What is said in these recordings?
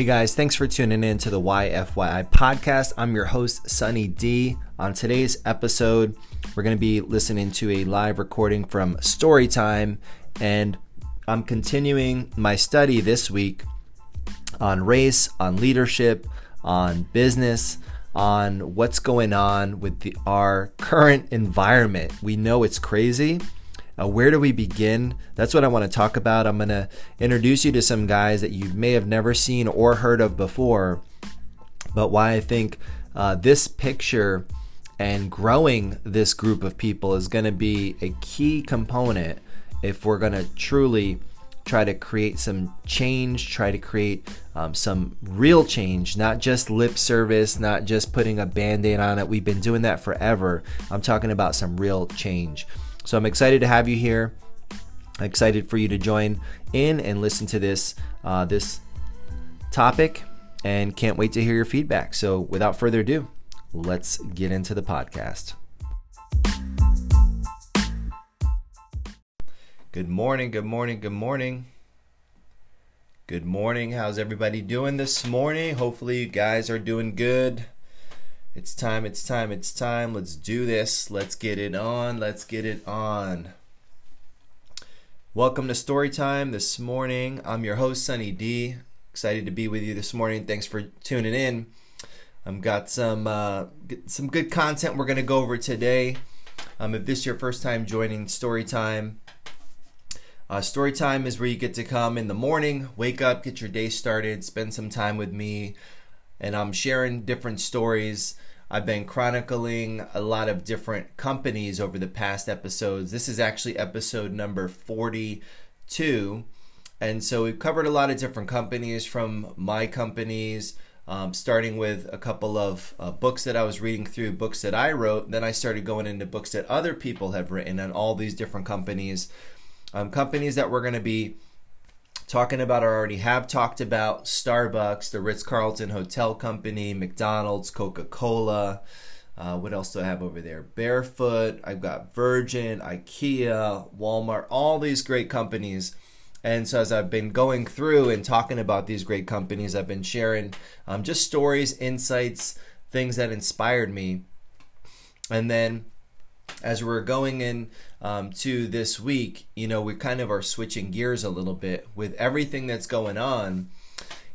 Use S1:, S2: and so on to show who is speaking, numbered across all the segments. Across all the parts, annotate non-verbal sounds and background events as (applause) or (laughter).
S1: Hey guys, thanks for tuning in to the YFYI podcast. I'm your host, Sunny D. On today's episode, we're going to be listening to a live recording from Storytime, and I'm continuing my study this week on race, on leadership, on business, on what's going on with the, our current environment. We know it's crazy. Uh, where do we begin? That's what I want to talk about. I'm going to introduce you to some guys that you may have never seen or heard of before, but why I think uh, this picture and growing this group of people is going to be a key component if we're going to truly try to create some change, try to create um, some real change, not just lip service, not just putting a band aid on it. We've been doing that forever. I'm talking about some real change. So I'm excited to have you here. Excited for you to join in and listen to this uh, this topic, and can't wait to hear your feedback. So without further ado, let's get into the podcast. Good morning, good morning, good morning. Good morning. How's everybody doing this morning? Hopefully, you guys are doing good. It's time, it's time, it's time. Let's do this. Let's get it on. Let's get it on. Welcome to Storytime this morning. I'm your host, Sunny D. Excited to be with you this morning. Thanks for tuning in. I've got some uh, some good content we're going to go over today. Um, if this is your first time joining Storytime, uh, story time is where you get to come in the morning, wake up, get your day started, spend some time with me, and I'm sharing different stories. I've been chronicling a lot of different companies over the past episodes. This is actually episode number 42. And so we've covered a lot of different companies from my companies, um, starting with a couple of uh, books that I was reading through, books that I wrote. Then I started going into books that other people have written on all these different companies. Um, companies that we're going to be talking about or already have talked about Starbucks, the Ritz Carlton Hotel Company, McDonald's, Coca Cola. Uh, what else do I have over there? Barefoot, I've got Virgin, IKEA, Walmart, all these great companies. And so, as I've been going through and talking about these great companies, I've been sharing um, just stories, insights, things that inspired me. And then, as we're going in um, to this week, you know, we kind of are switching gears a little bit with everything that's going on.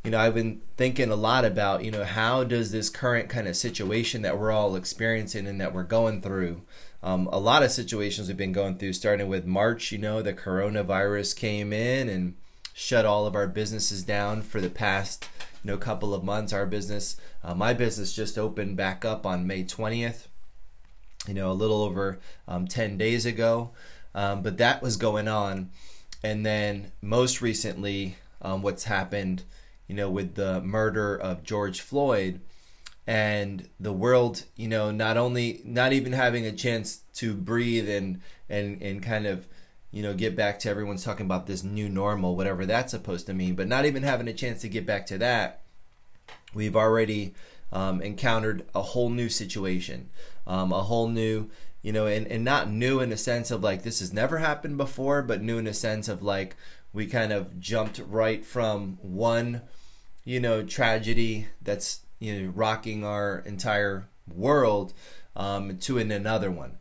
S1: You know, I've been thinking a lot about, you know, how does this current kind of situation that we're all experiencing and that we're going through, um, a lot of situations we've been going through, starting with March, you know, the coronavirus came in and shut all of our businesses down for the past, you know, couple of months. Our business, uh, my business just opened back up on May 20th you know, a little over um, 10 days ago. Um, but that was going on. And then most recently, um, what's happened, you know, with the murder of George Floyd and the world, you know, not only, not even having a chance to breathe and, and, and kind of, you know, get back to everyone's talking about this new normal, whatever that's supposed to mean, but not even having a chance to get back to that, we've already um, encountered a whole new situation, um, a whole new, you know, and, and not new in the sense of like this has never happened before, but new in the sense of like we kind of jumped right from one, you know, tragedy that's, you know, rocking our entire world um, to an, another one.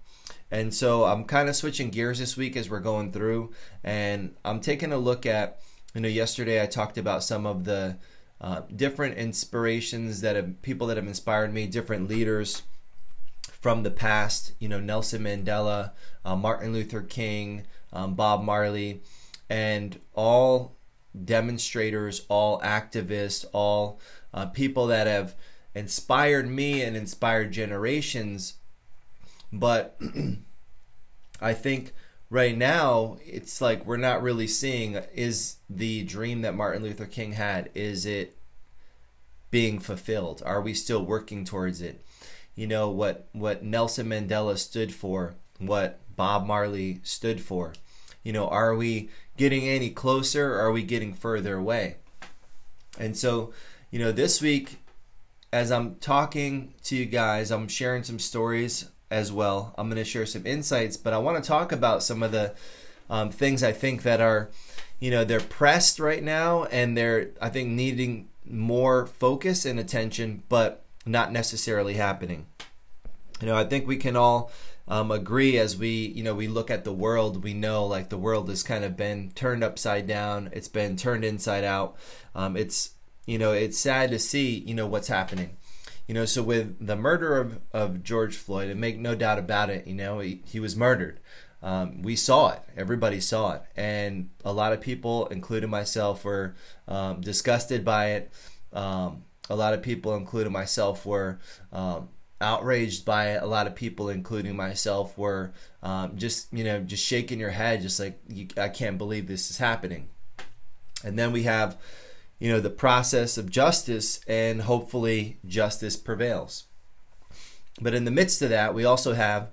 S1: And so I'm kind of switching gears this week as we're going through, and I'm taking a look at, you know, yesterday I talked about some of the uh, different inspirations that have people that have inspired me, different leaders from the past. You know, Nelson Mandela, uh, Martin Luther King, um, Bob Marley, and all demonstrators, all activists, all uh, people that have inspired me and inspired generations. But (clears throat) I think right now it's like we're not really seeing is the dream that Martin Luther King had is it being fulfilled? Are we still working towards it? You know what what Nelson Mandela stood for what Bob Marley stood for. You know are we getting any closer or are we getting further away? And so you know this week as I'm talking to you guys I'm sharing some stories as well. I'm going to share some insights, but I want to talk about some of the um, things I think that are, you know, they're pressed right now and they're, I think, needing more focus and attention, but not necessarily happening. You know, I think we can all um, agree as we you know we look at the world we know like the world has kind of been turned upside down it's been turned inside out um, it's you know it's sad to see you know what's happening you know so with the murder of, of george floyd and make no doubt about it you know he, he was murdered um, we saw it everybody saw it and a lot of people including myself were um, disgusted by it um, a lot of people including myself were um, outraged by it. A lot of people, including myself, were um, just you know just shaking your head, just like I can't believe this is happening. And then we have you know the process of justice, and hopefully justice prevails. But in the midst of that, we also have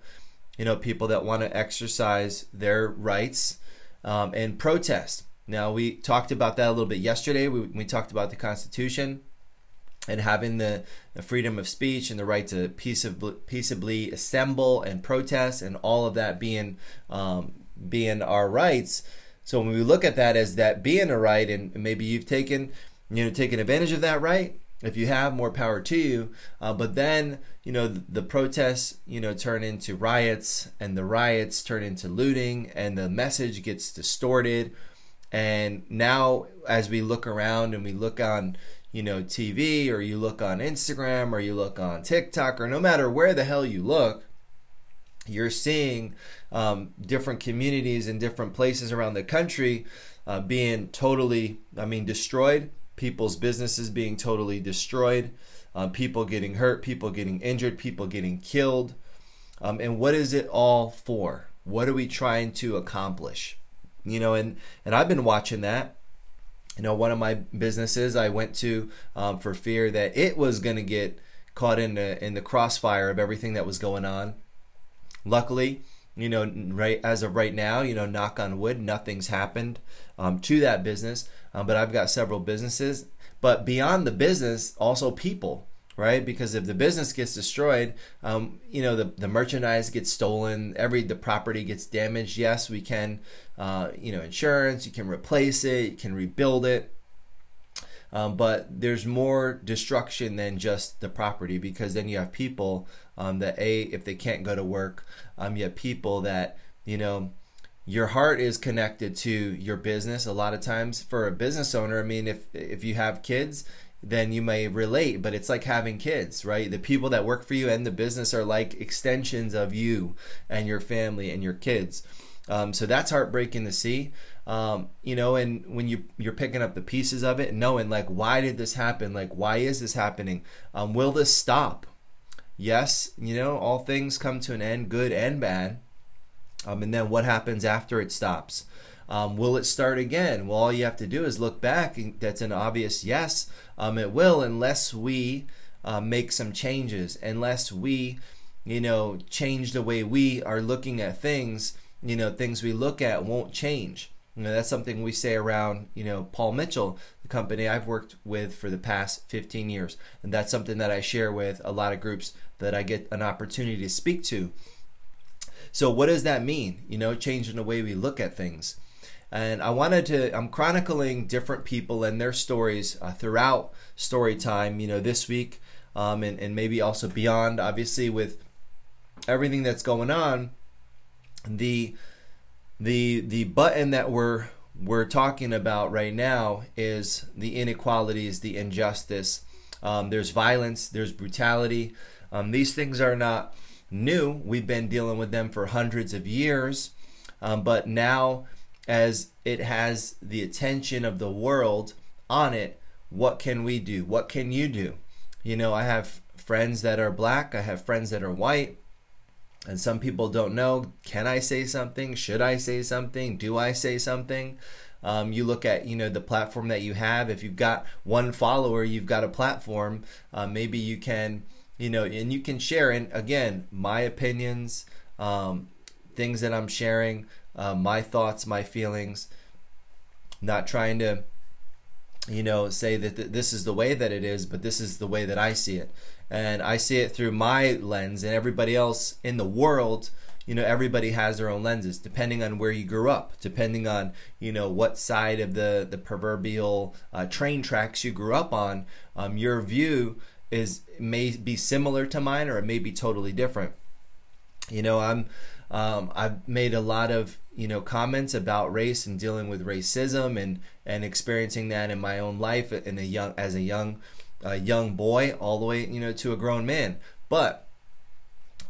S1: you know people that want to exercise their rights um, and protest. Now we talked about that a little bit yesterday. We, we talked about the Constitution and having the, the, freedom of speech and the right to peaceably, peaceably assemble and protest and all of that being um, being our rights. So when we look at that as that being a right, and maybe you've taken you know taken advantage of that right. If you have more power to you, uh, but then you know the, the protests you know turn into riots, and the riots turn into looting, and the message gets distorted. And now, as we look around and we look on you know TV or you look on Instagram or you look on TikTok or no matter where the hell you look, you're seeing um, different communities in different places around the country uh, being totally, I mean, destroyed. People's businesses being totally destroyed. Uh, people getting hurt. People getting injured. People getting killed. Um, and what is it all for? What are we trying to accomplish? You know, and and I've been watching that you know, one of my businesses I went to um, for fear that it was going to get caught in the in the crossfire of everything that was going on. Luckily, you know, right as of right now, you know, knock on wood, nothing's happened um, to that business. Um, but I've got several businesses. But beyond the business, also people right? Because if the business gets destroyed, um, you know, the, the merchandise gets stolen, every the property gets damaged. Yes, we can, uh, you know, insurance, you can replace it, you can rebuild it. Um, but there's more destruction than just the property because then you have people um, that a if they can't go to work, um, you have people that you know your heart is connected to your business. A lot of times for a business owner i mean if if you have kids then you may relate but it's like having kids right? The people that work for you and the business are like extensions of you and your family and your kids. Um, so that's heartbreaking to see um, you know and when you you're picking up the pieces of it and knowing like why did this happen like why is this happening um, will this stop yes you know all things come to an end good and bad um, and then what happens after it stops um, will it start again? Well, all you have to do is look back. That's an obvious yes. Um, it will, unless we uh, make some changes, unless we, you know, change the way we are looking at things. You know, things we look at won't change. That's something we say around, you know, Paul Mitchell, the company I've worked with for the past 15 years. And that's something that I share with a lot of groups that I get an opportunity to speak to. So, what does that mean? You know, changing the way we look at things and I wanted to. I'm chronicling different people and their stories uh, throughout story time. You know, this week, um, and and maybe also beyond. Obviously, with everything that's going on, the the the button that we're we're talking about right now is the inequalities, the injustice. Um, there's violence, there's brutality. Um, these things are not new. We've been dealing with them for hundreds of years, um, but now as it has the attention of the world on it, what can we do? What can you do? You know, I have friends that are black, I have friends that are white, and some people don't know can I say something? Should I say something? Do I say something? Um, you look at you know the platform that you have. If you've got one follower, you've got a platform. Uh, maybe you can you know and you can share. And again, my opinions, um, things that I'm sharing uh, my thoughts, my feelings, not trying to, you know, say that th- this is the way that it is, but this is the way that I see it. And I see it through my lens, and everybody else in the world, you know everybody has their own lenses depending on where you grew up depending on you know what side of the the proverbial uh, train tracks you grew up on um, your view is may be similar to mine or it may be totally different. You know i'm um, i've made a lot of you know comments about race and dealing with racism and and experiencing that in my own life in a young as a young a young boy all the way you know to a grown man. But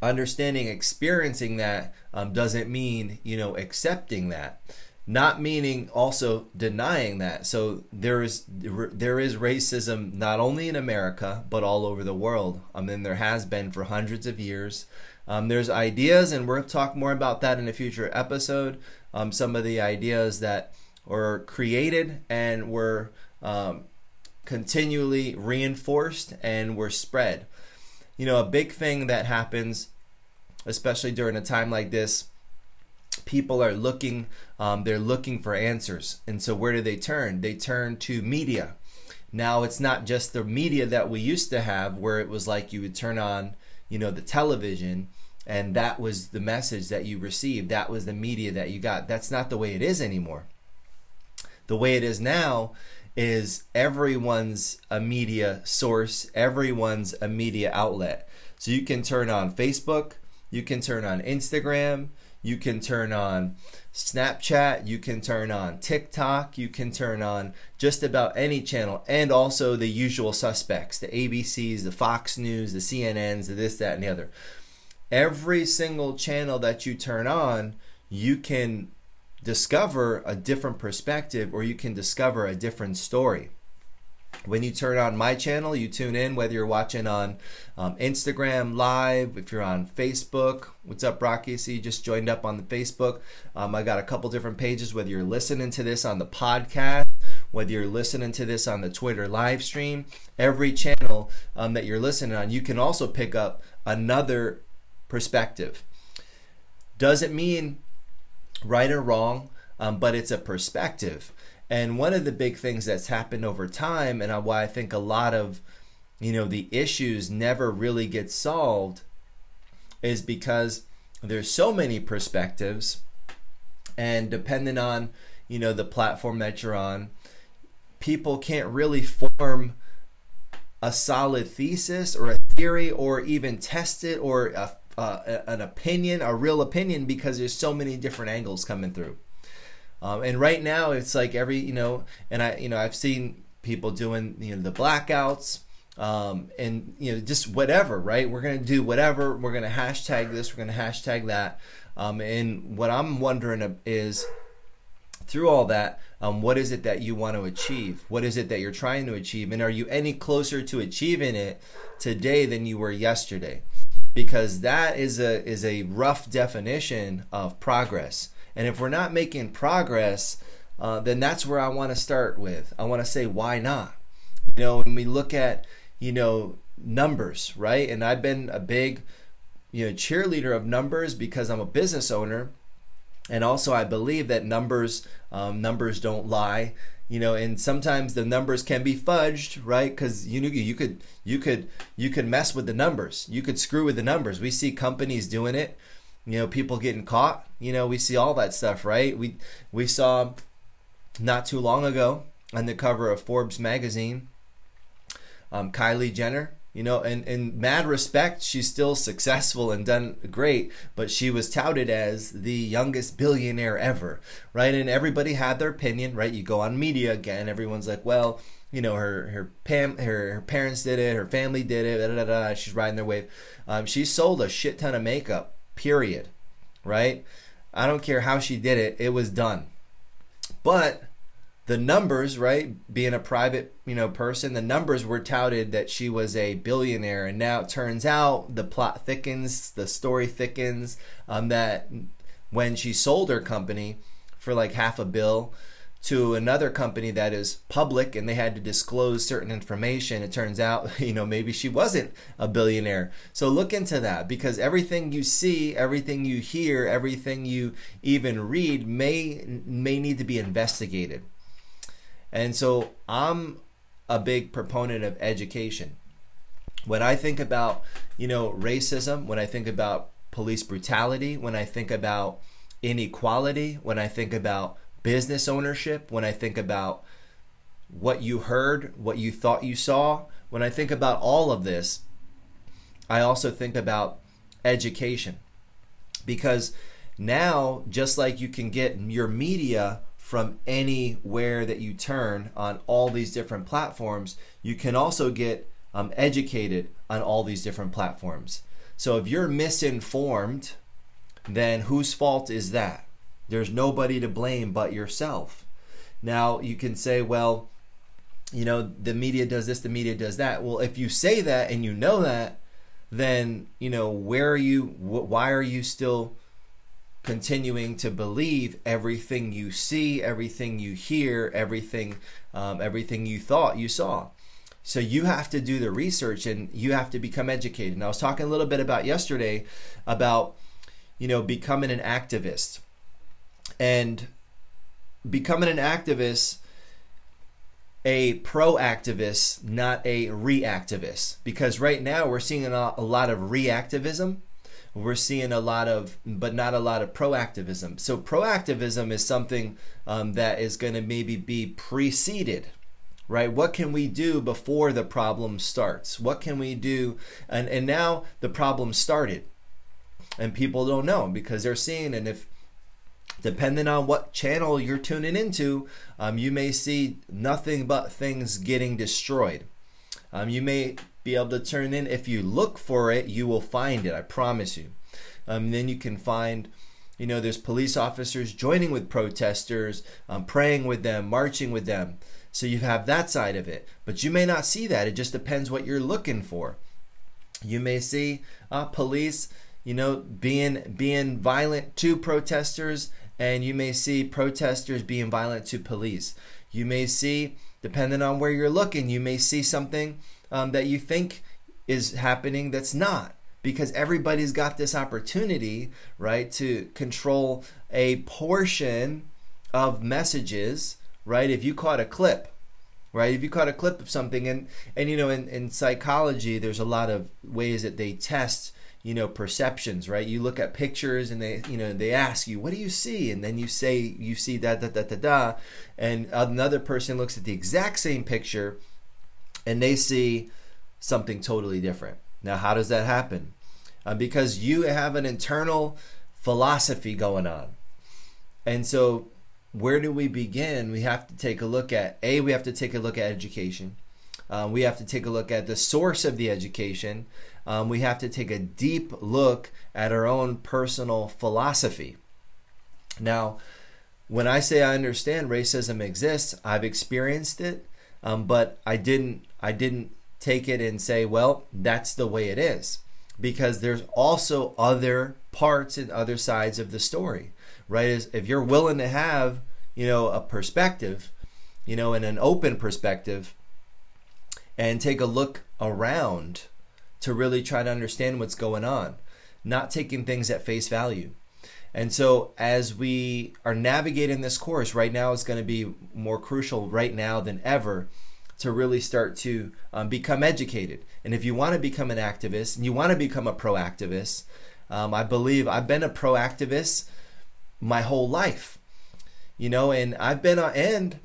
S1: understanding experiencing that um, doesn't mean you know accepting that. Not meaning also denying that. So there is there is racism not only in america but all over the world. I um, mean there has been for hundreds of years. Um, there's ideas and we'll talk more about that in a future episode. Um, some of the ideas that were created and were um, continually reinforced and were spread. You know a big thing that happens especially during a time like this, people are looking um, they're looking for answers. And so where do they turn? They turn to media. Now it's not just the media that we used to have where it was like you would turn on you know the television and that was the message that you received. That was the media that you got. That's not the way it is anymore. The way it is now is everyone's a media source everyone's a media outlet so you can turn on facebook you can turn on Instagram. You can turn on Snapchat. You can turn on TikTok. You can turn on just about any channel and also the usual suspects the ABCs, the Fox News, the CNNs, the this, that, and the other. Every single channel that you turn on, you can discover a different perspective or you can discover a different story when you turn on my channel, you tune in whether you're watching on um, Instagram Live, if you're on Facebook. What's up, Rocky? See, you just joined up on the Facebook. Um, I got a couple different pages, whether you're listening to this on the podcast, whether you're listening to this on the Twitter live stream, every channel um, that you're listening on, you can also pick up another perspective. Doesn't mean right or wrong, um, but it's a perspective. And one of the big things that's happened over time, and why I think a lot of you know the issues never really get solved, is because there's so many perspectives, and depending on you know the platform that you're on, people can't really form a solid thesis or a theory or even test it or a, an opinion, a real opinion, because there's so many different angles coming through. Um, and right now, it's like every you know, and I you know I've seen people doing you know the blackouts. Um, and you know just whatever right? We're gonna do whatever. We're gonna hashtag this. We're gonna hashtag that. Um, and what i'm wondering is through all that um, what is it that you want to achieve? What is it that you're trying to achieve? And are you any closer to achieving it today than you were yesterday because that is a is a rough definition of progress and if we're not making progress, uh, then that's where I want to start with. I want to say, why not? You know, when we look at, you know, numbers, right? And I've been a big, you know, cheerleader of numbers because I'm a business owner. And also, I believe that numbers, um, numbers don't lie you know and sometimes the numbers can be fudged right? Because you know you could you could you could mess with the numbers. You could screw with the numbers. We see companies doing it you know people getting caught. You know we see all that stuff right? We we saw not too long ago on the cover of forbes magazine um, kylie jenner you know and in mad respect she's still successful and done great but she was touted as the youngest billionaire ever right and everybody had their opinion right you go on media again everyone's like well you know her her pam her, her parents did it her family did it da, da, da, she's riding their wave um, she sold a shit ton of makeup period. Right? I don't care how she did it, it was done. But the numbers, right, being a private, you know, person, the numbers were touted that she was a billionaire, and now it turns out the plot thickens, the story thickens, um, that when she sold her company for like half a bill, to another company that is public and they had to disclose certain information it turns out (laughs) you know maybe she wasn't a billionaire. So look into that because everything you see everything you hear everything you even read may may need to be investigated and so i'm a big proponent of education when i think about you know racism when i think about police brutality, when I think about inequality, when I think about business ownership, when I think about what you heard, what you thought you saw, when I think about all of this, I also think about education. Because now, just like you can get your media from anywhere that you turn on all these different platforms, you can also get um, educated on all these different platforms. So if you're misinformed, then whose fault is that? There's nobody to blame but yourself. Now you can say, well, you know, the media does this, the media does that. Well, if you say that and you know that, then, you know, where are you, why are you still continuing to believe everything you see, everything you hear, everything, um, everything you thought you saw? So you have to do the research and you have to become educated. And I was talking a little bit about yesterday about, you know, becoming an activist. And becoming an activist a proactivist, not a reactivist. Because right now we're seeing a lot of reactivism. We're seeing a lot of, but not a lot of proactivism. So, proactivism is something um, that is going to maybe be preceded, right? What can we do before the problem starts? What can we do? And, and now the problem started. And people don't know because they're seeing, and if depending on what channel you're tuning into, um, you may see nothing but things getting destroyed. Um, you may be able to turn in. If you look for it, you will find it. I promise you. Um, then you can find, you know, there's police officers joining with protesters, um, praying with them, marching with them. So you have that side of it. But you may not see that. It just depends what you're looking for. You may see uh, police, you know, being being violent to protesters and you may see protesters being violent to police. You may see, depending on where you're looking, you may see something um, that you think is happening that's not because everybody's got this opportunity, right, to control a portion of messages, right? If you caught a clip, right? If you caught a clip of something, and and you know, in, in psychology, there's a lot of ways that they test you know perceptions right you look at pictures and they you know they ask you what do you see and then you say you see that da da da da and another person looks at the exact same picture and they see something totally different. Now how does that happen? Uh, because you have an internal philosophy going on. And so where do we begin? We have to take a look at a we have to take a look at education. Uh, we have to take a look at the source of the education. Um, we have to take a deep look at our own personal philosophy. Now, when I say I understand racism exists, I've experienced it, um, but I didn't. I didn't take it and say, "Well, that's the way it is," because there's also other parts and other sides of the story, right? Is if you're willing to have, you know, a perspective, you know, and an open perspective, and take a look around to really try to understand what's going on, not taking things at face value. And so, as we are navigating this course, right now is going to be more crucial right now than ever to really start to um, become educated. And if you want to become an activist and you want to become a proactivist, um, I believe I've been a proactivist my whole life, you know, and I've been on and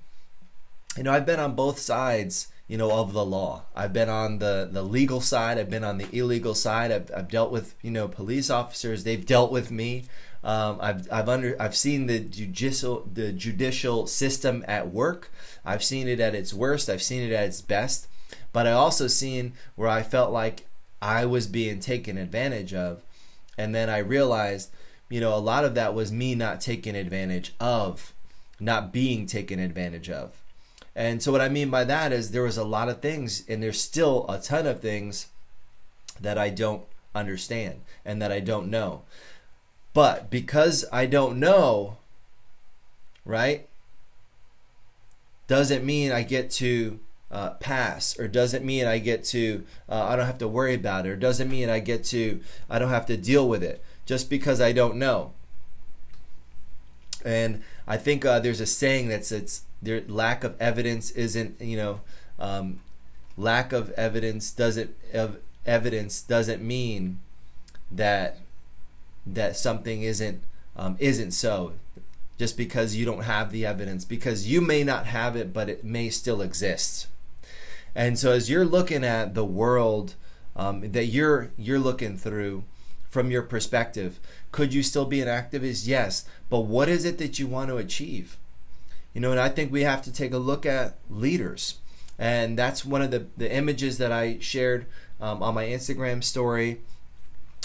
S1: you know I've been on both sides you know of the law. I've been on the the legal side i've been on the illegal side. I've, I've dealt with you know police officers they've dealt with me um, I've I've under I've seen the judicial the judicial system at work. I've seen it at its worst. I've seen it at its best. But I also seen where I felt like I was being taken advantage of, and then I realized, you know, a lot of that was me not taking advantage of, not being taken advantage of. And so what I mean by that is there was a lot of things and there's still a ton of things that I don't understand and that I don't know. But because I don't know, right? Doesn't mean I get to uh, pass or doesn't mean I get to uh, I don't have to worry about it or doesn't mean I get to I don't have to deal with it just because I don't know. And I think uh, there's a saying that's it's lack of evidence isn't you know um, lack of evidence doesn't of evidence doesn't mean that that something isn't um, isn't so. Just because you don't have the evidence because you may not have it but it may still exist. And so as you're looking at the world um, that you're you're looking through from your perspective could you still be an activist? Yes. But what is it that you want to achieve? You know and i think we have to take a look at leaders. And that's one of the, the images that i shared um, on my instagram story.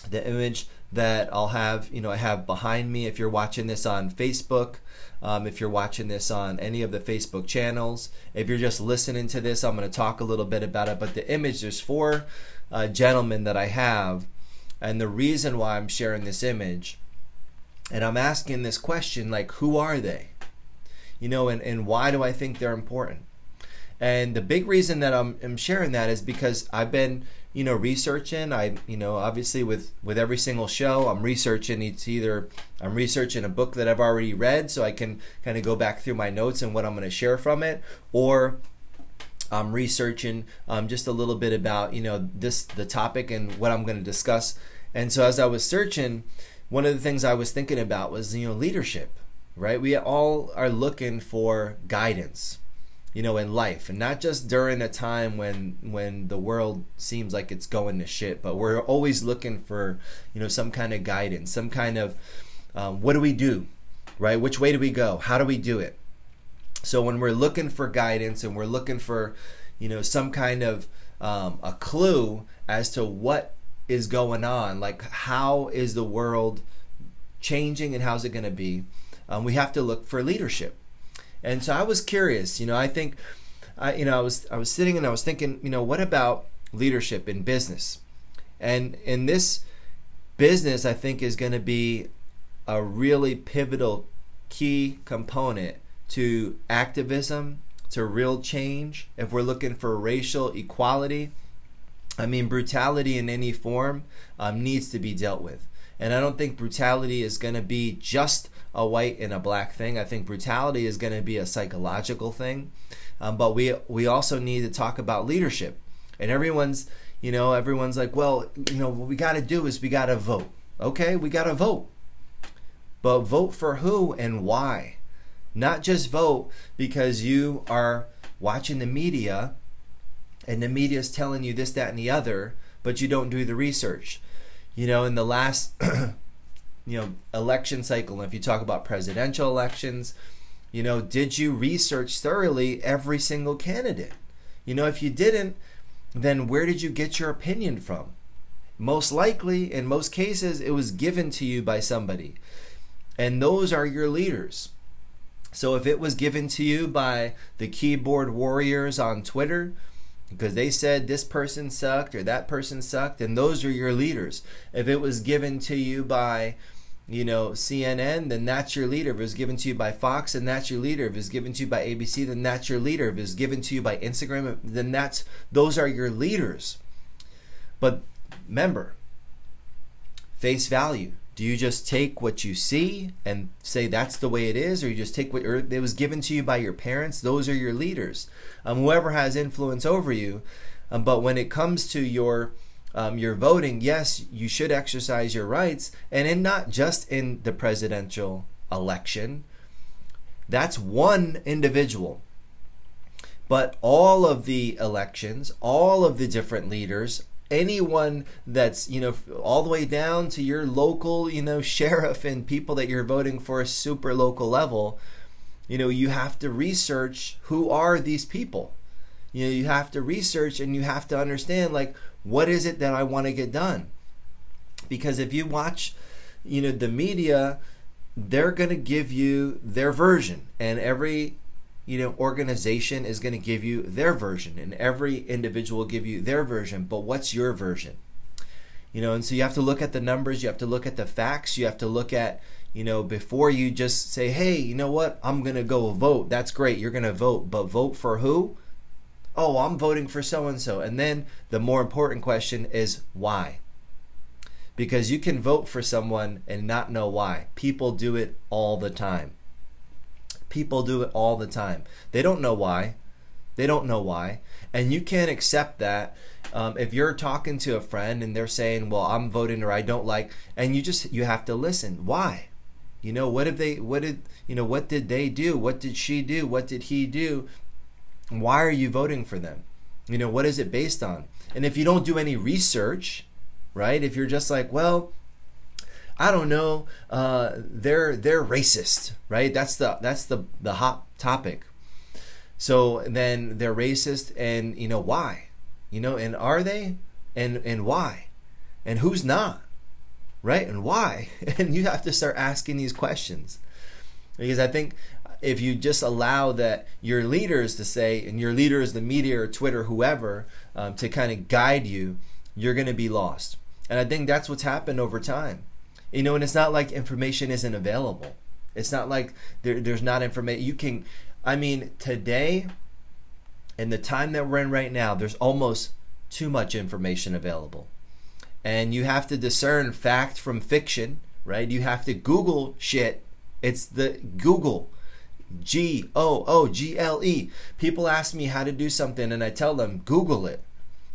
S1: The image that I'll have, you know, I have behind me if you're watching this on Facebook, um, if you're watching this on any of the Facebook channels. If you're just listening to this, I'm going to talk a little bit about it. But the image, there's four uh, gentlemen that I have. And the reason why I'm sharing this image, and I'm asking this question, like, who are they? You know, and, and why do I think they're important? And the big reason that I'm, I'm sharing that is because I've been you know researching. I you know obviously with with every single show i'm researching. It's either i'm researching a book that i've already read so i can kind of go back through my notes and what i'm going to share from it or i'm researching um, just a little bit about you know this the topic and what i'm going to discuss. And so as i was searching one of the things i was thinking about was you know leadership right? We all are looking for guidance you know in life and not just during a time when when the world seems like it's going to shit but we're always looking for you know some kind of guidance some kind of um, what do we do right? Which way do we go? How do we do it? So when we're looking for guidance and we're looking for you know some kind of um, a clue as to what is going on like how is the world changing and how's it going to be um, we have to look for leadership and so I was curious, you know, I think, I, you know, I was I was sitting and I was thinking, you know, what about leadership in business? And in this business, I think is going to be a really pivotal key component to activism, to real change. If we're looking for racial equality, I mean, brutality in any form um, needs to be dealt with. And I don't think brutality is going to be just a white and a black thing. I think brutality is going to be a psychological thing. Um, but we we also need to talk about leadership. And everyone's you know everyone's like, well, you know what we got to do is we got to vote. Okay, we got to vote. But vote for who and why? Not just vote because you are watching the media and the media is telling you this, that, and the other, but you don't do the research. You know, in the last (clears throat) you know election cycle if you talk about presidential elections you know did you research thoroughly every single candidate? You know if you didn't then where did you get your opinion from? Most likely in most cases it was given to you by somebody. And those are your leaders. So if it was given to you by the keyboard warriors on twitter because they said this person sucked or that person sucked and those are your leaders if it was given to you by you know, CNN, then that's your leader. If it was given to you by Fox, then that's your leader. If it was given to you by ABC, then that's your leader. If it was given to you by Instagram, then that's those are your leaders. But remember, face value. Do you just take what you see and say that's the way it is, or you just take what it was given to you by your parents? Those are your leaders. Um, whoever has influence over you. Um, but when it comes to your um, you're voting, yes, you should exercise your rights, and in not just in the presidential election. That's one individual. But all of the elections, all of the different leaders, anyone that's, you know, all the way down to your local, you know, (laughs) sheriff and people that you're voting for a super local level, you know, you have to research who are these people. You know, you have to research and you have to understand like what is it that I want to get done? Because if you watch, you know, the media, they're going to give you their version, and every you know organization is going to give you their version, and every individual will give you their version. But what's your version? You know, and so you have to look at the numbers, you have to look at the facts, you have to look at you know, before you just say, hey, you know what, I'm going to go vote. That's great. You're going to vote. But vote for who? oh, I'm voting for so and so. And then the more important question is why? Because you can vote for someone and not know why. People do it all the time. People do it all the time. They don't know why. They don't know why. And you can't accept that um, if you're talking to a friend and they're saying, "Well, I'm voting or I don't like," and you just you have to listen. Why? You know, what have they? What did you know? What did they do? What did she do? What did he do? Why are you voting for them? You know, what is it based on? And if you don't do any research, right? If you're just like, well, I don't know, uh, they're they're racist, right? That's the that's the the hot topic. So then they're racist, and you know why? You know, and are they? And and why? And who's not? Right? And why? (laughs) And you have to start asking these questions. Because I think if you just allow that your leaders to say, and your leaders, the media or Twitter, whoever, um, to kind of guide you, you're going to be lost. And I think that's what's happened over time. You know, and it's not like information isn't available. It's not like there, there's not information. You can, I mean, today, in the time that we're in right now, there's almost too much information available. And you have to discern fact from fiction, right? You have to Google shit. It's the Google. G O O G L E. People ask me how to do something, and I tell them, Google it.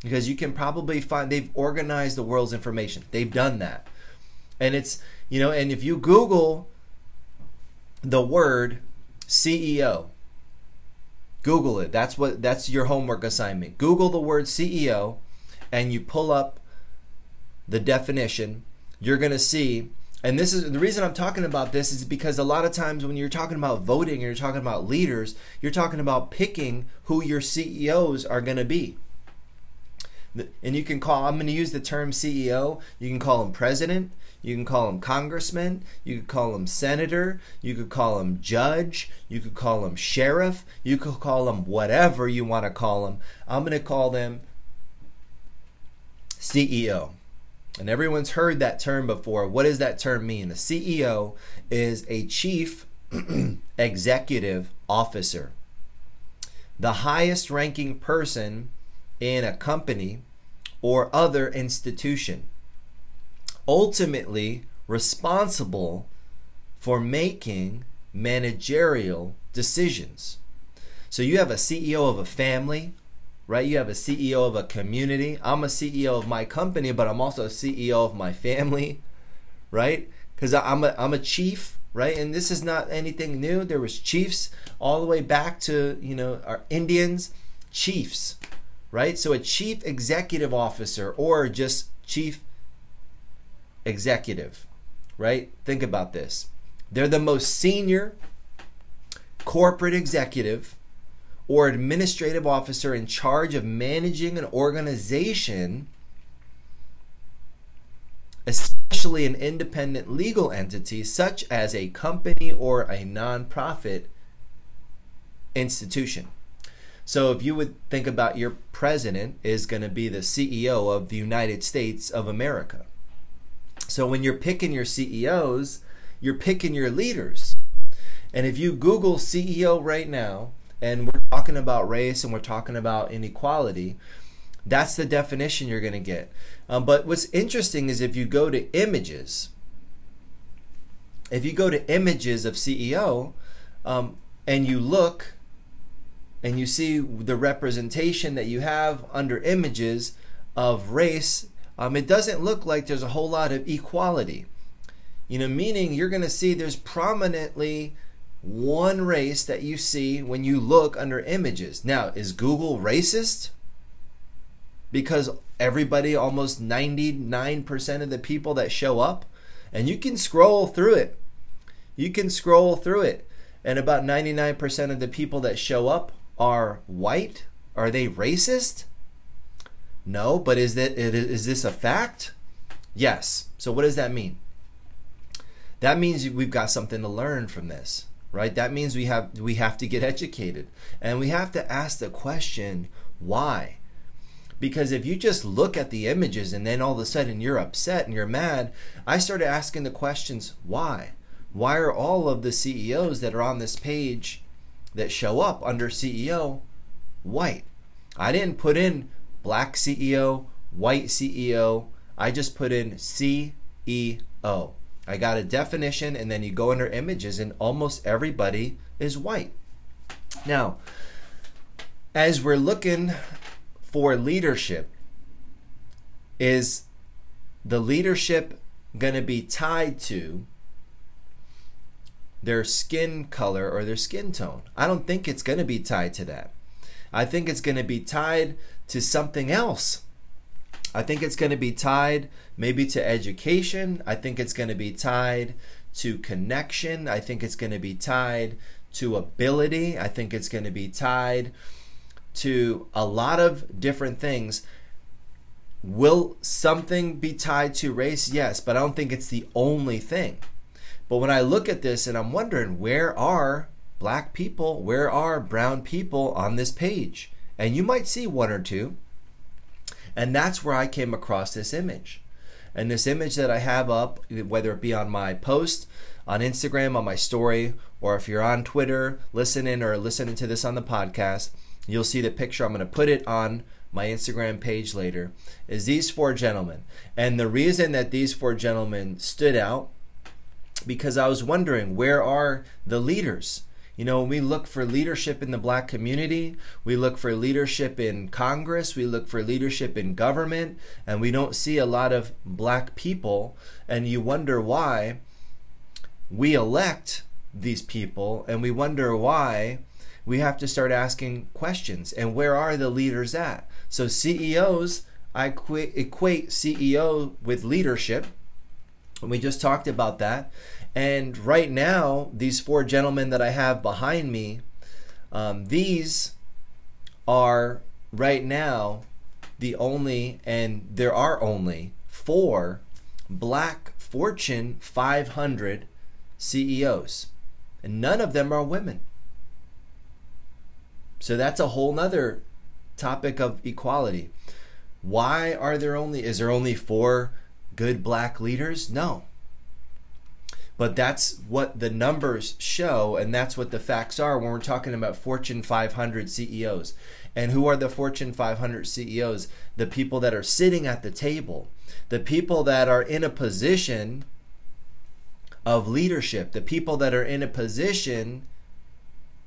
S1: Because you can probably find, they've organized the world's information. They've done that. And it's, you know, and if you Google the word CEO, Google it. That's what that's your homework assignment. Google the word CEO and you pull up the definition, you're going to see and this is the reason I'm talking about this is because a lot of times when you're talking about voting and you're talking about leaders, you're talking about picking who your CEOs are going to be. And you can call, I'm going to use the term CEO, you can call him president, you can call him congressman, you could call him senator, you could call him judge, you could call him sheriff, you could call him whatever you want to call him. I'm going to call them CEO. And everyone's heard that term before. What does that term mean? The CEO is a chief (clears throat) executive officer, the highest ranking person in a company or other institution, ultimately responsible for making managerial decisions. So you have a CEO of a family right? You have a CEO of a community. I'm a CEO of my company, but I'm also a CEO of my family, right? Because I'm a, I'm a chief, right? And this is not anything new. There was chiefs all the way back to, you know, our Indians, chiefs, right? So a chief executive officer or just chief executive, right? Think about this. They're the most senior corporate executive or administrative officer in charge of managing an organization, especially an independent legal entity such as a company or a nonprofit institution. So if you would think about your president is going to be the CEO of the United States of America. So when you're picking your CEOs, you're picking your leaders. And if you Google CEO right now, and we're talking about race and we're talking about inequality, that's the definition you're going to get. Um, but what's interesting is if you go to images, if you go to images of CEO um, and you look and you see the representation that you have under images of race, um, it doesn't look like there's a whole lot of equality. You know, meaning you're going to see there's prominently one race that you see when you look under images. Now, is Google racist? Because everybody, almost 99% of the people that show up, and you can scroll through it. You can scroll through it, and about 99% of the people that show up are white. Are they racist? No, but is that is this a fact? Yes. So what does that mean? That means we've got something to learn from this right that means we have we have to get educated and we have to ask the question why because if you just look at the images and then all of a sudden you're upset and you're mad i started asking the questions why why are all of the ceos that are on this page that show up under ceo white i didn't put in black ceo white ceo i just put in ceo I got a definition, and then you go under images, and almost everybody is white. Now, as we're looking for leadership, is the leadership going to be tied to their skin color or their skin tone? I don't think it's going to be tied to that. I think it's going to be tied to something else. I think it's going to be tied maybe to education. I think it's going to be tied to connection. I think it's going to be tied to ability. I think it's going to be tied to a lot of different things. Will something be tied to race? Yes, but I don't think it's the only thing. But when I look at this and I'm wondering, where are black people? Where are brown people on this page? And you might see one or two. And that's where I came across this image. And this image that I have up, whether it be on my post, on Instagram, on my story, or if you're on Twitter listening or listening to this on the podcast, you'll see the picture. I'm going to put it on my Instagram page later. Is these four gentlemen. And the reason that these four gentlemen stood out because I was wondering where are the leaders? You know, we look for leadership in the black community, we look for leadership in Congress, we look for leadership in government, and we don't see a lot of black people. And you wonder why we elect these people, and we wonder why we have to start asking questions. And where are the leaders at? So, CEOs, I equate CEO with leadership. We just talked about that. And right now, these four gentlemen that I have behind me, um, these are right now the only, and there are only four black Fortune 500 CEOs. And none of them are women. So that's a whole nother topic of equality. Why are there only, is there only four good black leaders? No. But that's what the numbers show, and that's what the facts are when we're talking about Fortune 500 CEOs. And who are the Fortune 500 CEOs? The people that are sitting at the table, the people that are in a position of leadership, the people that are in a position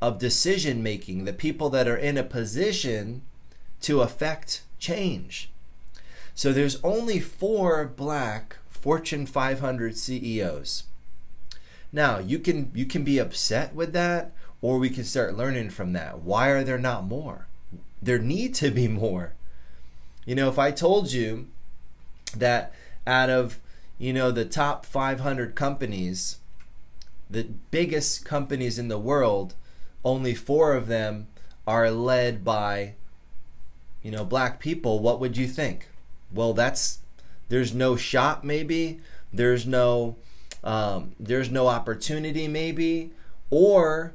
S1: of decision making, the people that are in a position to affect change. So there's only four black Fortune 500 CEOs. Now, you can you can be upset with that or we can start learning from that. Why are there not more? There need to be more. You know, if I told you that out of, you know, the top 500 companies, the biggest companies in the world, only 4 of them are led by you know, black people, what would you think? Well, that's there's no shop maybe, there's no um, there's no opportunity maybe or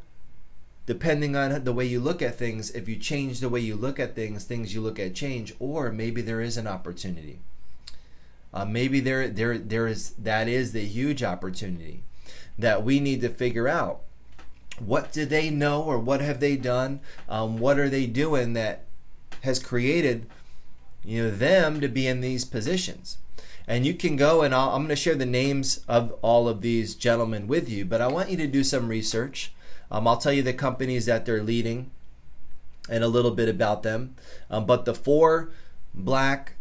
S1: depending on the way you look at things if you change the way you look at things things you look at change or maybe there is an opportunity. Uh, maybe there there there is that is the huge opportunity that we need to figure out. What do they know or what have they done? Um, what are they doing that has created you know them to be in these positions and you can go and i am going to share the names of all of these gentlemen with you, but I want you to do some research. Um, I'll tell you the companies that they're leading and a little bit about them. Um, but the four black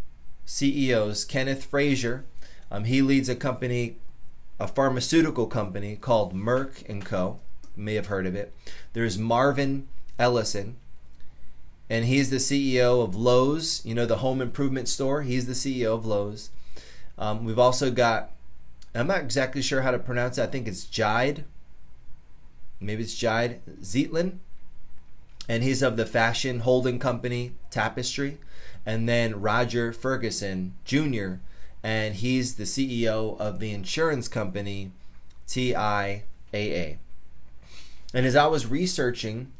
S1: CEOs, Kenneth Frazier, um, he leads a company, a pharmaceutical company called Merck and Co. You may have heard of it. There's Marvin Ellison, and he's the CEO of Lowe's, you know, the home improvement store. He's the CEO of Lowe's. Um, we've also got, I'm not exactly sure how to pronounce it. I think it's Jide. Maybe it's Jide Zeitlin. And he's of the fashion holding company Tapestry. And then Roger Ferguson Jr. And he's the CEO of the insurance company TIAA. And as I was researching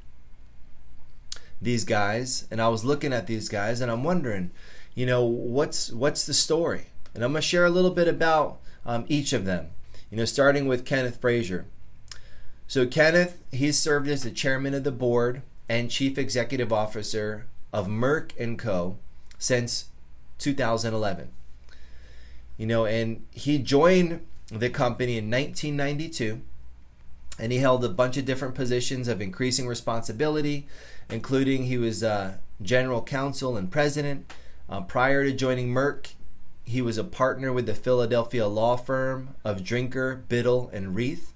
S1: these guys and I was looking at these guys and I'm wondering, you know, what's what's the story? And I'm going to share a little bit about um, each of them. You know, starting with Kenneth Frazier. So, Kenneth, he's served as the chairman of the board and chief executive officer of Merck and Co. since 2011. You know, and he joined the company in 1992 and he held a bunch of different positions of increasing responsibility, including he was uh, general counsel and president. Uh, prior to joining Merck, he was a partner with the Philadelphia law firm of Drinker, Biddle, and Reath.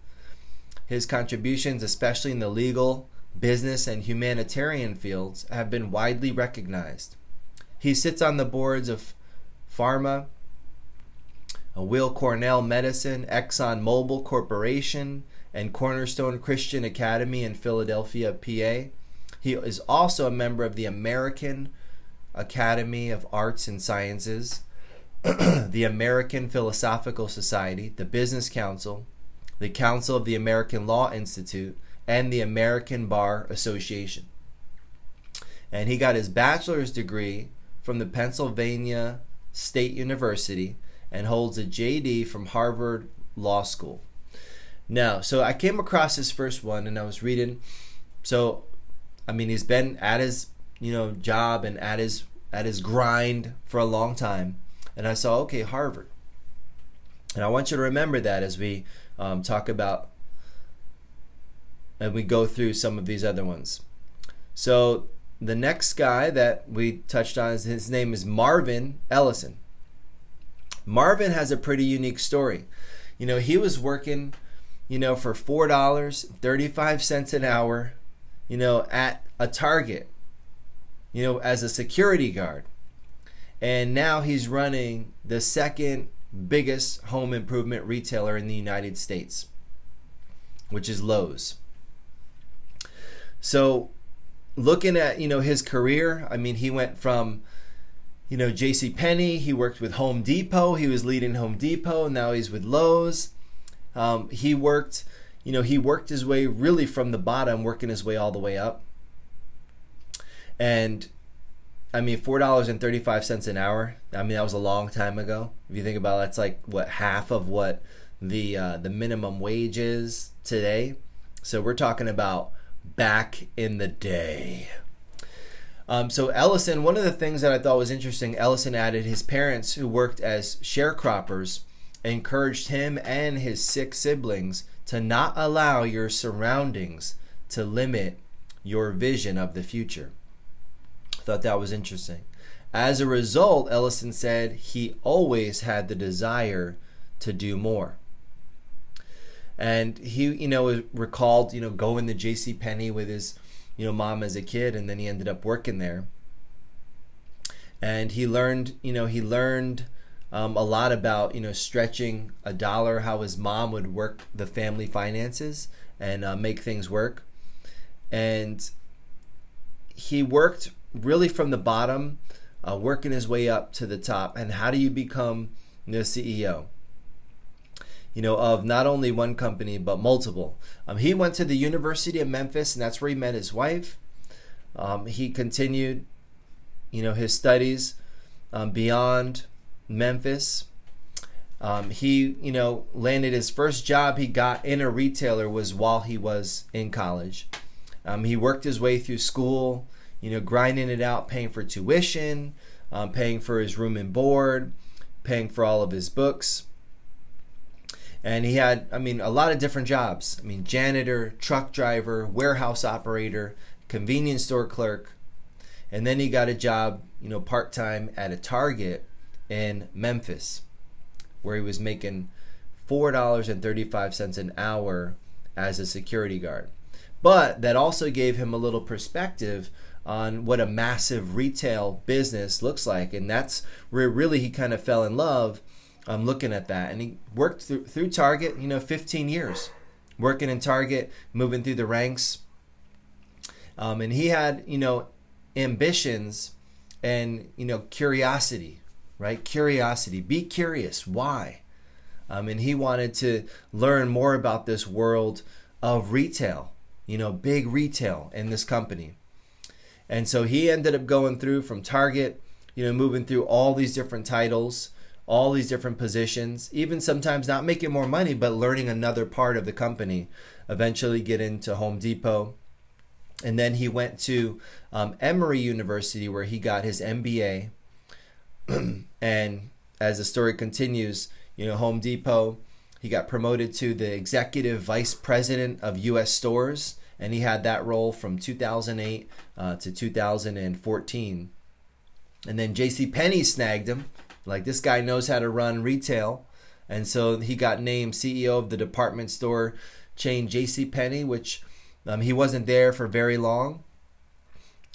S1: His contributions, especially in the legal, business, and humanitarian fields, have been widely recognized. He sits on the boards of Pharma, Weill Cornell Medicine, Exxon Mobil Corporation, and Cornerstone Christian Academy in Philadelphia, PA. He is also a member of the American Academy of Arts and Sciences, (clears throat) the American Philosophical Society, the Business Council, the Council of the American Law Institute, and the American Bar Association. And he got his bachelor's degree from the Pennsylvania State University and holds a JD from Harvard Law School. Now, so I came across his first one and I was reading. So, I mean, he's been at his, you know, job and at his at his grind for a long time. And I saw, okay, Harvard. And I want you to remember that as we um, talk about and we go through some of these other ones. So the next guy that we touched on is his name is Marvin Ellison. Marvin has a pretty unique story. You know, he was working, you know, for four dollars thirty-five cents an hour, you know, at a Target, you know, as a security guard. And now he's running the second biggest home improvement retailer in the United States, which is Lowe's. So, looking at, you know, his career, I mean, he went from you know, J.C. Penney. He worked with Home Depot. He was leading Home Depot. Now he's with Lowe's. Um, he worked, you know, he worked his way really from the bottom, working his way all the way up. And I mean, four dollars and thirty-five cents an hour. I mean, that was a long time ago. If you think about it, that's like what half of what the uh, the minimum wage is today. So we're talking about back in the day. Um, so Ellison, one of the things that I thought was interesting, Ellison added his parents, who worked as sharecroppers, encouraged him and his six siblings to not allow your surroundings to limit your vision of the future. Thought that was interesting. As a result, Ellison said he always had the desire to do more. And he, you know, recalled, you know, going to J.C. Penney with his you know mom as a kid, and then he ended up working there. And he learned, you know, he learned um, a lot about you know stretching a dollar, how his mom would work the family finances and uh, make things work. And he worked really from the bottom, uh, working his way up to the top. And how do you become the CEO? you know, of not only one company but multiple. Um, he went to the University of Memphis, and that's where he met his wife. Um, he continued, you know, his studies um, beyond Memphis. Um, he, you know, landed his first job he got in a retailer was while he was in college. Um, he worked his way through school, you know, grinding it out, paying for tuition, um, paying for his room and board, paying for all of his books. And he had i mean a lot of different jobs. I mean janitor truck driver warehouse operator convenience store clerk. And then he got a job you know part-time at a target in memphis where he was making $4.35 an hour as a security guard. But that also gave him a little perspective on what a massive retail business looks like and that's where really he kind of fell in love um, looking at that. And he worked through, through Target, you know, 15 years working in Target, moving through the ranks. Um, and he had, you know, ambitions and, you know, curiosity, right? Curiosity. Be curious. Why? Um, and he wanted to learn more about this world of retail, you know, big retail in this company. And so he ended up going through from Target, you know, moving through all these different titles all these different positions, even sometimes not making more money, but learning another part of the company. Eventually, get into Home Depot. And then he went to um, Emory University where he got his MBA. (clears throat) and as the story continues, you know, Home Depot he got promoted to the executive vice president of U.S. stores, and he had that role from 2008 uh, to 2014. And then J.C. Penney snagged him. Like this guy knows how to run retail, and so he got named CEO of the department store chain J.C. Penney, which um, he wasn't there for very long,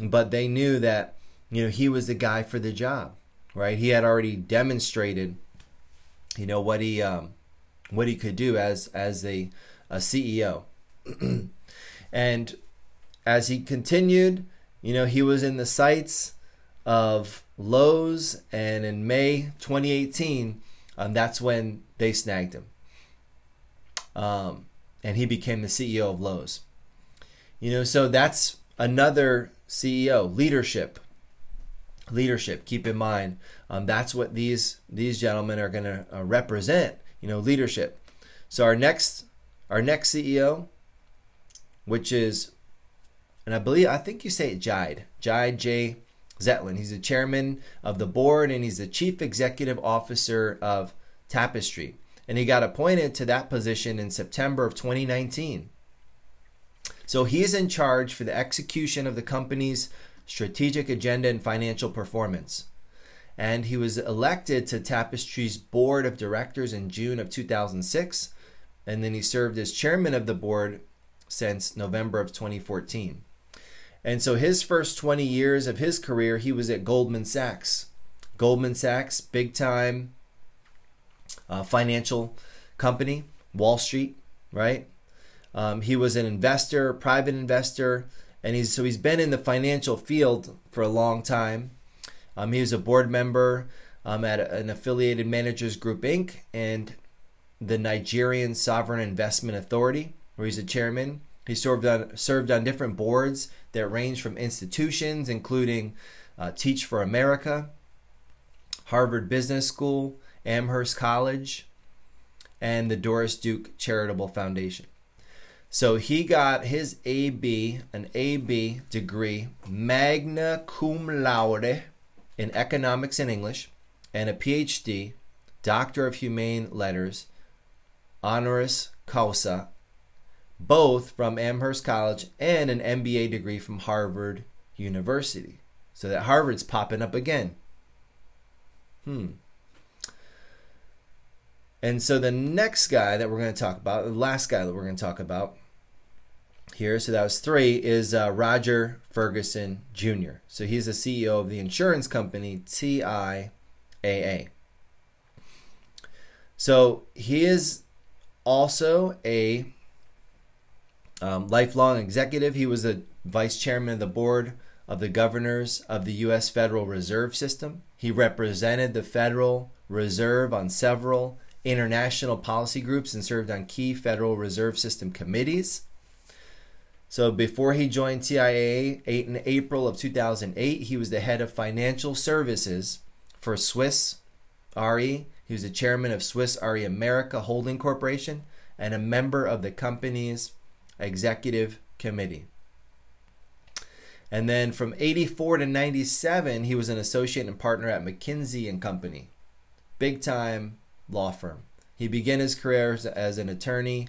S1: but they knew that you know he was the guy for the job, right? He had already demonstrated, you know, what he um, what he could do as as a, a CEO. (clears throat) and as he continued, you know, he was in the sights of Lowe's, and in May 2018, um, that's when they snagged him. Um, and he became the CEO of Lowe's. You know, so that's another CEO leadership. Leadership. Keep in mind, um, that's what these these gentlemen are going to uh, represent you know, leadership. So our next our next CEO, which is, and I believe I think you say it Jide Jide J. Zetlin. He's the chairman of the board and he's the chief executive officer of Tapestry. And he got appointed to that position in September of 2019. So he's in charge for the execution of the company's strategic agenda and financial performance and he was elected to Tapestry's board of directors in June of 2006, and then he served as chairman of the board since November of 2014. And so his first 20 years of his career, he was at Goldman Sachs. Goldman Sachs, big time uh, financial company, Wall Street, right? Um, he was an investor, private investor, and he's so he's been in the financial field for a long time. Um, he was a board member um, at an affiliated managers group Inc. and the Nigerian Sovereign Investment Authority, where he's a chairman. He served on served on different boards that range from institutions, including uh, Teach for America, Harvard Business School, Amherst College, and the Doris Duke Charitable Foundation. So he got his AB, an AB degree, magna cum laude, in economics and English, and a PhD, Doctor of Humane Letters, honoris causa, both from Amherst College, and an MBA degree from Harvard University. So that Harvard's popping up again. Hmm. And so the next guy that we're going to talk about, the last guy that we're going to talk about, here. So that was three. Is uh, Roger Ferguson Jr. So he's the CEO of the insurance company TIAA. So he is also a um, lifelong executive. He was the vice chairman of the board of the governors of the U.S. Federal Reserve System. He represented the Federal Reserve on several international policy groups and served on key Federal Reserve System committees. So before he joined TIAA in April of 2008, he was the head of financial services for Swiss RE. He was the chairman of Swiss RE America Holding Corporation and a member of the company's executive committee. And then from 84 to 97, he was an associate and partner at McKinsey and Company, big time law firm. He began his career as an attorney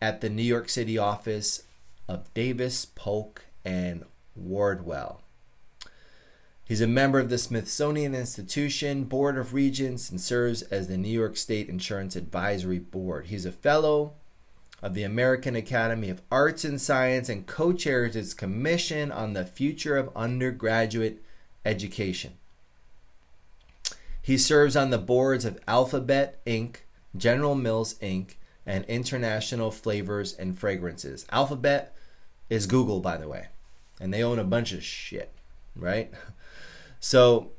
S1: at the New York City office of Davis, Polk, and Wardwell. He's a member of the Smithsonian Institution Board of Regents and serves as the New York State Insurance Advisory Board. He's a fellow of the American Academy of Arts and Science and co chairs its Commission on the Future of Undergraduate Education. He serves on the boards of Alphabet Inc., General Mills Inc., and international flavors and fragrances. Alphabet is Google, by the way, and they own a bunch of shit, right? (laughs) So,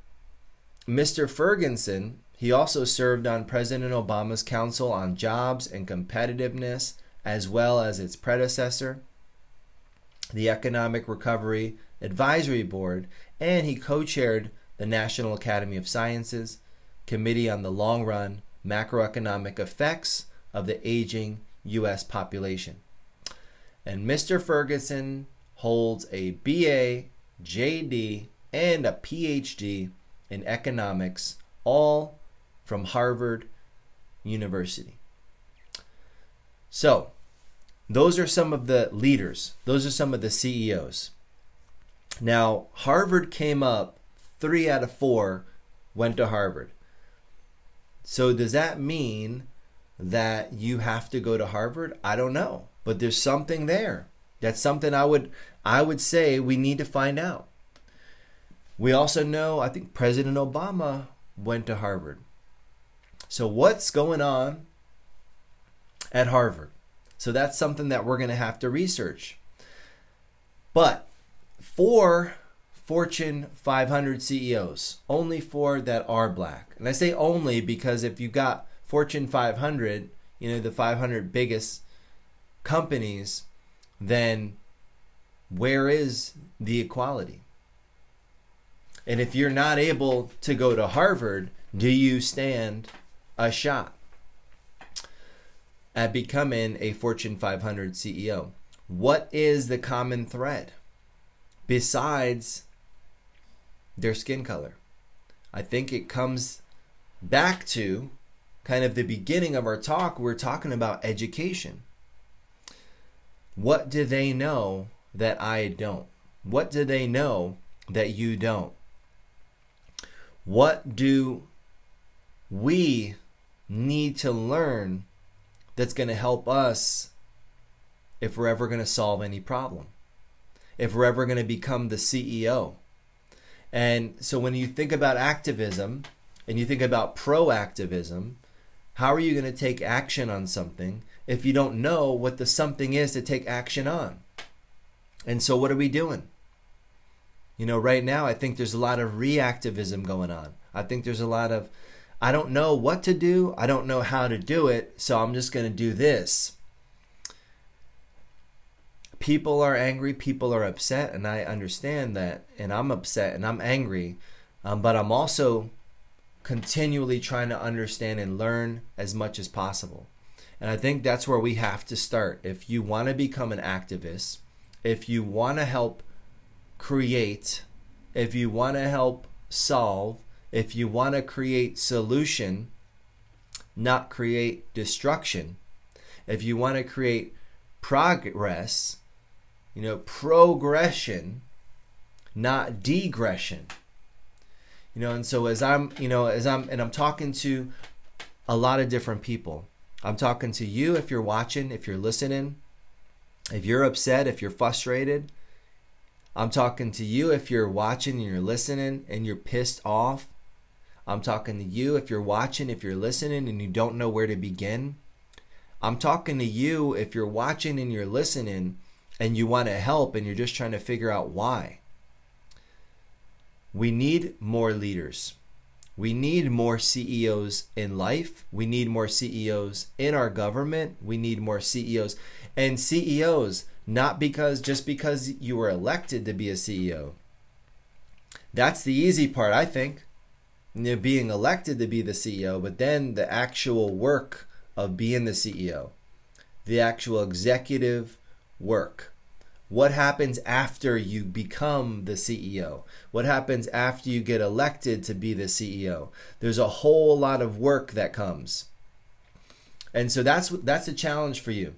S1: Mr. Ferguson, he also served on President Obama's Council on Jobs and Competitiveness, as well as its predecessor, the Economic Recovery Advisory Board, and he co chaired the National Academy of Sciences Committee on the Long Run Macroeconomic Effects of the aging U.S. population. And Mr. Ferguson holds a BA, JD, and a PhD in economics, all from Harvard University. So, those are some of the leaders, those are some of the CEOs. Now, Harvard came up, three out of four went to Harvard. So, does that mean that you have to go to Harvard? I don't know, but there's something there. That's something I would I would say we need to find out. We also know I think President Obama went to Harvard. So what's going on at Harvard? So that's something that we're going to have to research. But for Fortune 500 CEOs, only four that are black. And I say only because if you got Fortune 500, you know, the 500 biggest companies, then where is the equality? And if you're not able to go to Harvard, do you stand a shot at becoming a Fortune 500 CEO? What is the common thread besides their skin color? I think it comes back to kind of the beginning of our talk. We're talking about education. What do they know that I don't? What do they know that you don't? What do we need to learn that's going to help us if we're ever going to solve any problem? If we're ever going to become the CEO? And so when you think about activism and you think about proactivism, how are you going to take action on something if you don't know what the something is to take action on? And so, what are we doing? You know, right now, I think there's a lot of reactivism going on. I think there's a lot of, I don't know what to do, I don't know how to do it, so I'm just going to do this. People are angry, people are upset, and I understand that, and I'm upset and I'm angry, um, but I'm also continually trying to understand and learn as much as possible. And I think that's where we have to start. If you want to become an activist, if you want to help create, if you want to help solve, if you want to create solution, not create destruction, if you want to create progress, you know, progression, not degression. You know, and so as I'm, you know, as I'm and I'm talking to a lot of different people. I'm talking to you if you're watching, if you're listening. If you're upset, if you're frustrated, I'm talking to you if you're watching and you're listening and you're pissed off. I'm talking to you if you're watching, if you're listening and you don't know where to begin. I'm talking to you if you're watching and you're listening and you want to help and you're just trying to figure out why. We need more leaders. We need more CEOs in life. We need more CEOs in our government. We need more CEOs and CEOs, not because just because you were elected to be a CEO. That's the easy part, I think. You know, being elected to be the CEO, but then the actual work of being the CEO, the actual executive work. What happens after you become the CEO? What happens after you get elected to be the CEO? There's a whole lot of work that comes. And so that's that's a challenge for you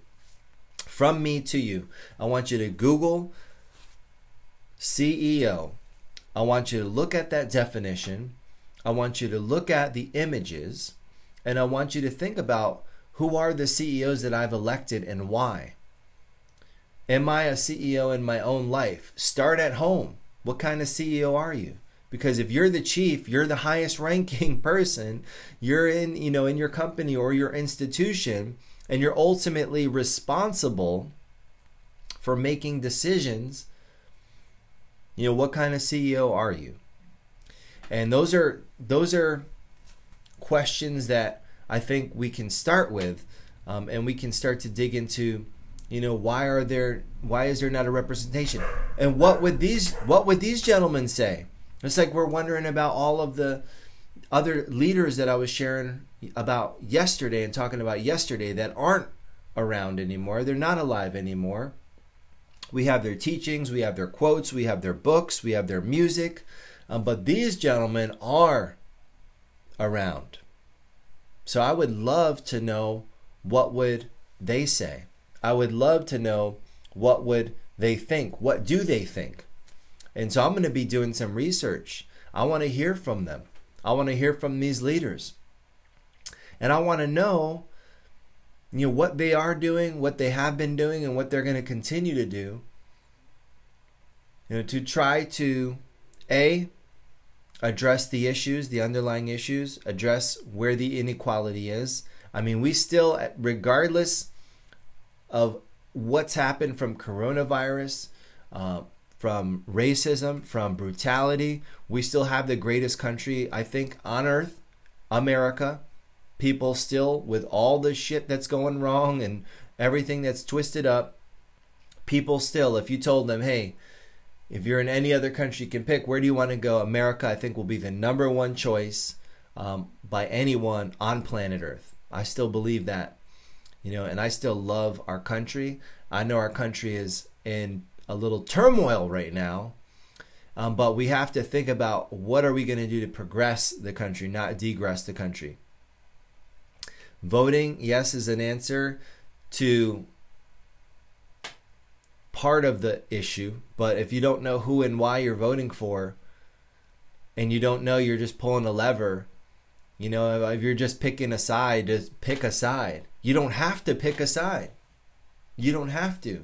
S1: from me to you. I want you to Google CEO. I want you to look at that definition. I want you to look at the images. And I want you to think about who are the CEOs that I've elected and why. Am I a CEO in my own life? Start at home. What kind of CEO are you? Because if you're the chief, you're the highest ranking (laughs) person, you're in, you know, in your company or your institution, and you're ultimately responsible for making decisions you know what kind of ceo are you and those are those are questions that i think we can start with um, and we can start to dig into you know why are there why is there not a representation and what would these what would these gentlemen say it's like we're wondering about all of the other leaders that i was sharing about yesterday and talking about yesterday that aren't around anymore. They're not alive anymore. We have their teachings, we have their quotes, we have their books, we have their music, um, but these gentlemen are around. So I would love to know what would they say. I would love to know what would they think. What do they think? And so I'm going to be doing some research. I want to hear from them. I want to hear from these leaders. And I want to know you know what they are doing, what they have been doing and what they're going to continue to do. You know to try to a address the issues, the underlying issues, address where the inequality is. I mean, we still regardless of what's happened from coronavirus, uh, from racism, from brutality. We still have the greatest country, I think, on earth, America. People still, with all the shit that's going wrong and everything that's twisted up, people still, if you told them, hey, if you're in any other country you can pick, where do you want to go? America, I think, will be the number one choice um, by anyone on planet Earth. I still believe that you know, and I still love our country. I know our country is in a little turmoil right now, um, but we have to think about what are we going to do to progress the country, not degress the country. Voting, yes, is an answer to part of the issue, but if you don't know who and why you're voting for, and you don't know you're just pulling a lever, you know, if you're just picking a side, just pick a side. You don't have to pick a side. You don't have to.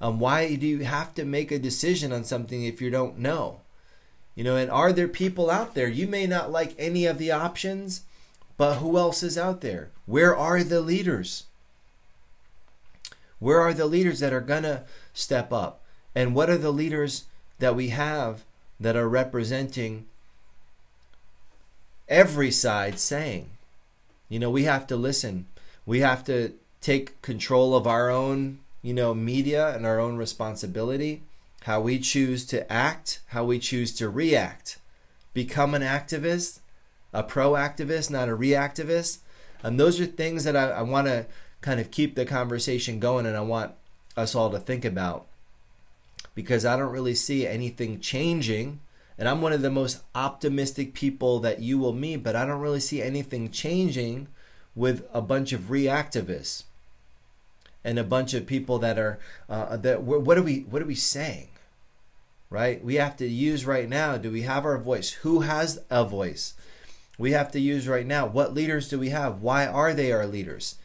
S1: Um, why do you have to make a decision on something if you don't know? You know, and are there people out there? You may not like any of the options, but who else is out there? Where are the leaders? Where are the leaders that are going to step up? And what are the leaders that we have that are representing every side saying? You know, we have to listen we have to take control of our own, you know, media and our own responsibility, how we choose to act, how we choose to react. Become an activist, a proactivist, not a reactivist. And those are things that I, I want to kind of keep the conversation going and I want us all to think about. Because I don't really see anything changing. And I'm one of the most optimistic people that you will meet, but I don't really see anything changing with a bunch of reactivists and a bunch of people that are uh, that what are we what are we saying right? We have to use right now do we have our voice? Who has a voice? We have to use right now. What leaders do we have? Why are they our leaders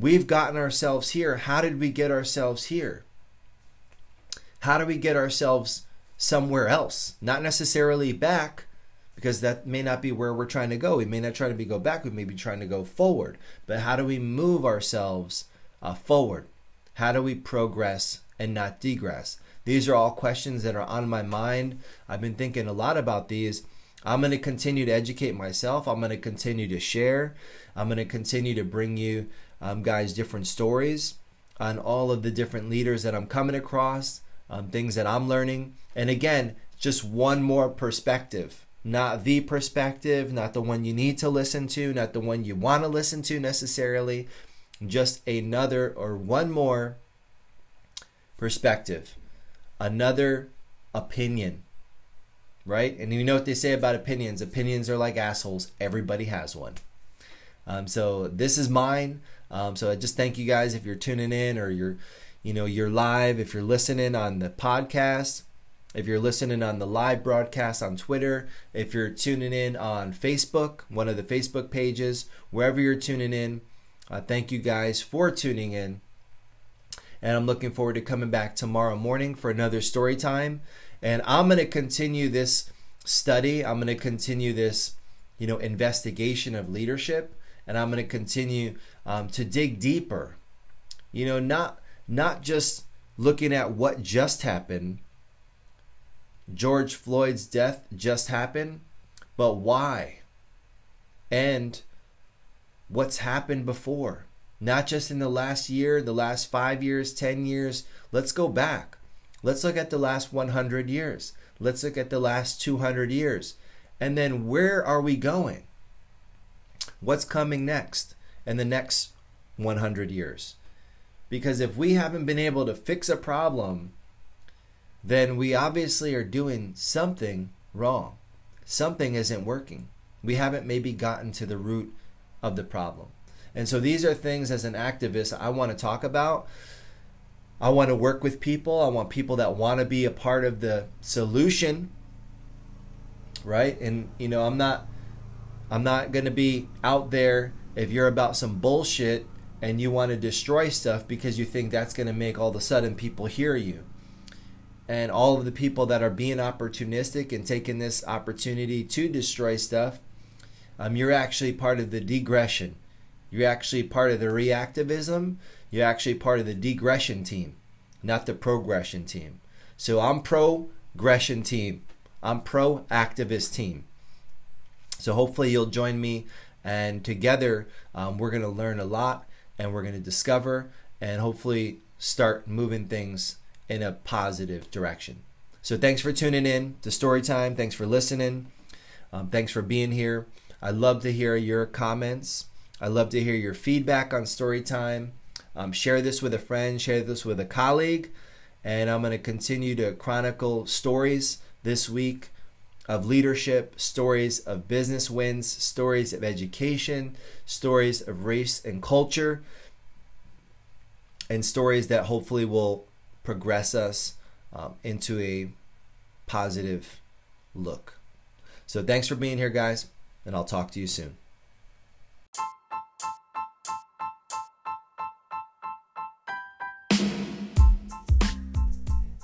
S1: we've gotten ourselves here how did we get ourselves here how do we get ourselves somewhere else not necessarily back because that may not be where we're trying to go. We may not try to be go back. We may be trying to go forward. But how do we move ourselves uh, forward? How do we progress and not degress? These are all questions that are on my mind. I've been thinking a lot about these. I'm going to continue to educate myself. I'm going to continue to share. I'm going to continue to bring you um, guys different stories on all of the different leaders that I'm coming across, um, things that I'm learning. And again, just one more perspective not the perspective, not the one you need to listen to, not the one you want to listen to necessarily, just another or one more perspective, another opinion, right? And you know what they say about opinions opinions are like assholes, everybody has one. Um, so this is mine. Um, so I just thank you guys if you're tuning in or you're, you know, you're live, if you're listening on the podcast if you're listening on the live broadcast on Twitter, if you're tuning in on Facebook, one of the Facebook pages, wherever you're tuning in, uh, thank you guys for tuning in. And I'm looking forward to coming back tomorrow morning for another story time. And I'm going to continue this study. I'm going to continue this, you know, investigation of leadership, and I'm going to continue um, to dig deeper. You know, not not just looking at what just happened, George Floyd's death just happened, but why? And what's happened before? Not just in the last year, the last five years, 10 years. Let's go back. Let's look at the last 100 years. Let's look at the last 200 years. And then where are we going? What's coming next in the next 100 years? Because if we haven't been able to fix a problem then we obviously are doing something wrong. Something isn't working. We haven't maybe gotten to the root of the problem. And so these are things as an activist I want to talk about. I want to work with people. I want people that want to be a part of the solution. Right? And you know, I'm not I'm not going to be out there if you're about some bullshit and you want to destroy stuff because you think that's going to make all of a sudden people hear you. And all of the people that are being opportunistic and taking this opportunity to destroy stuff, um, you're actually part of the degression. You're actually part of the reactivism. You're actually part of the degression team, not the progression team. So I'm progression team. I'm pro activist team. So hopefully you'll join me, and together um, we're going to learn a lot, and we're going to discover, and hopefully start moving things in a positive direction. So thanks for tuning in to Storytime. Thanks for listening. Um, thanks for being here. I love to hear your comments. I love to hear your feedback on Storytime. Um, share this with a friend. Share this with a colleague. And I'm going to continue to chronicle stories this week of leadership, stories of business wins, stories of education, stories of race and culture, and stories that hopefully will progress us um, into a positive look. So thanks for being here, guys, and I'll talk to you soon.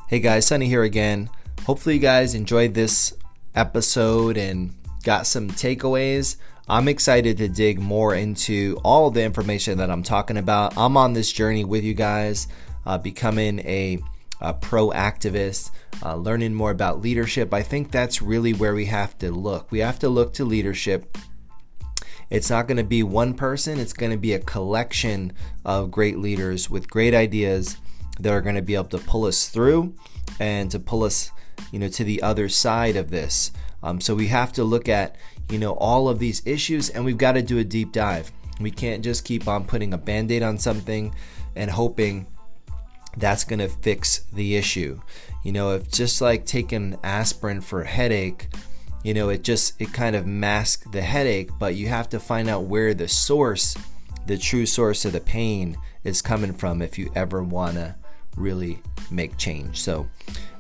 S1: Hey guys, Sunny here again. Hopefully, you guys enjoyed this episode and got some takeaways. I'm excited to dig more into all the information that I'm talking about. I'm on this journey with you guys, uh, becoming a, a pro activist, uh, learning more about leadership. I think that's really where we have to look. We have to look to leadership. It's not going to be one person, it's going to be a collection of great leaders with great ideas that are going to be able to pull us through and to pull us you know, to the other side of this. Um, so we have to look at, you know, all of these issues and we've got to do a deep dive. We can't just keep on putting a band aid on something and hoping that's going to fix the issue. You know, if just like taking aspirin for a headache, you know, it just, it kind of masks the headache, but you have to find out where the source, the true source of the pain is coming from if you ever want to really make change. So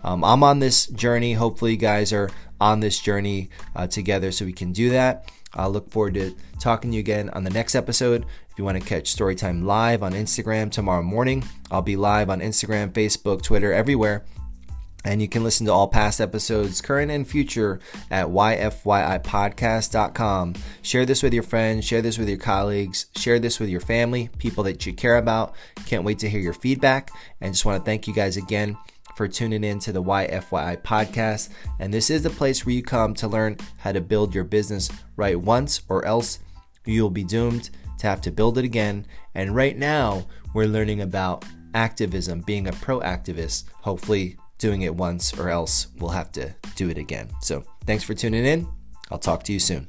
S1: um, I'm on this journey. Hopefully, you guys are on this journey uh, together so we can do that. I look forward to talking to you again on the next episode. If you want to catch Storytime live on Instagram tomorrow morning, I'll be live on Instagram, Facebook, Twitter, everywhere. And you can listen to all past episodes, current and future, at yfyipodcast.com. Share this with your friends, share this with your colleagues, share this with your family, people that you care about. Can't wait to hear your feedback. And just want to thank you guys again for tuning in to the YFYI podcast. And this is the place where you come to learn how to build your business right once, or else you'll be doomed to have to build it again. And right now, we're learning about activism, being a pro activist. Hopefully, doing it once, or else we'll have to do it again. So, thanks for tuning in. I'll talk to you soon.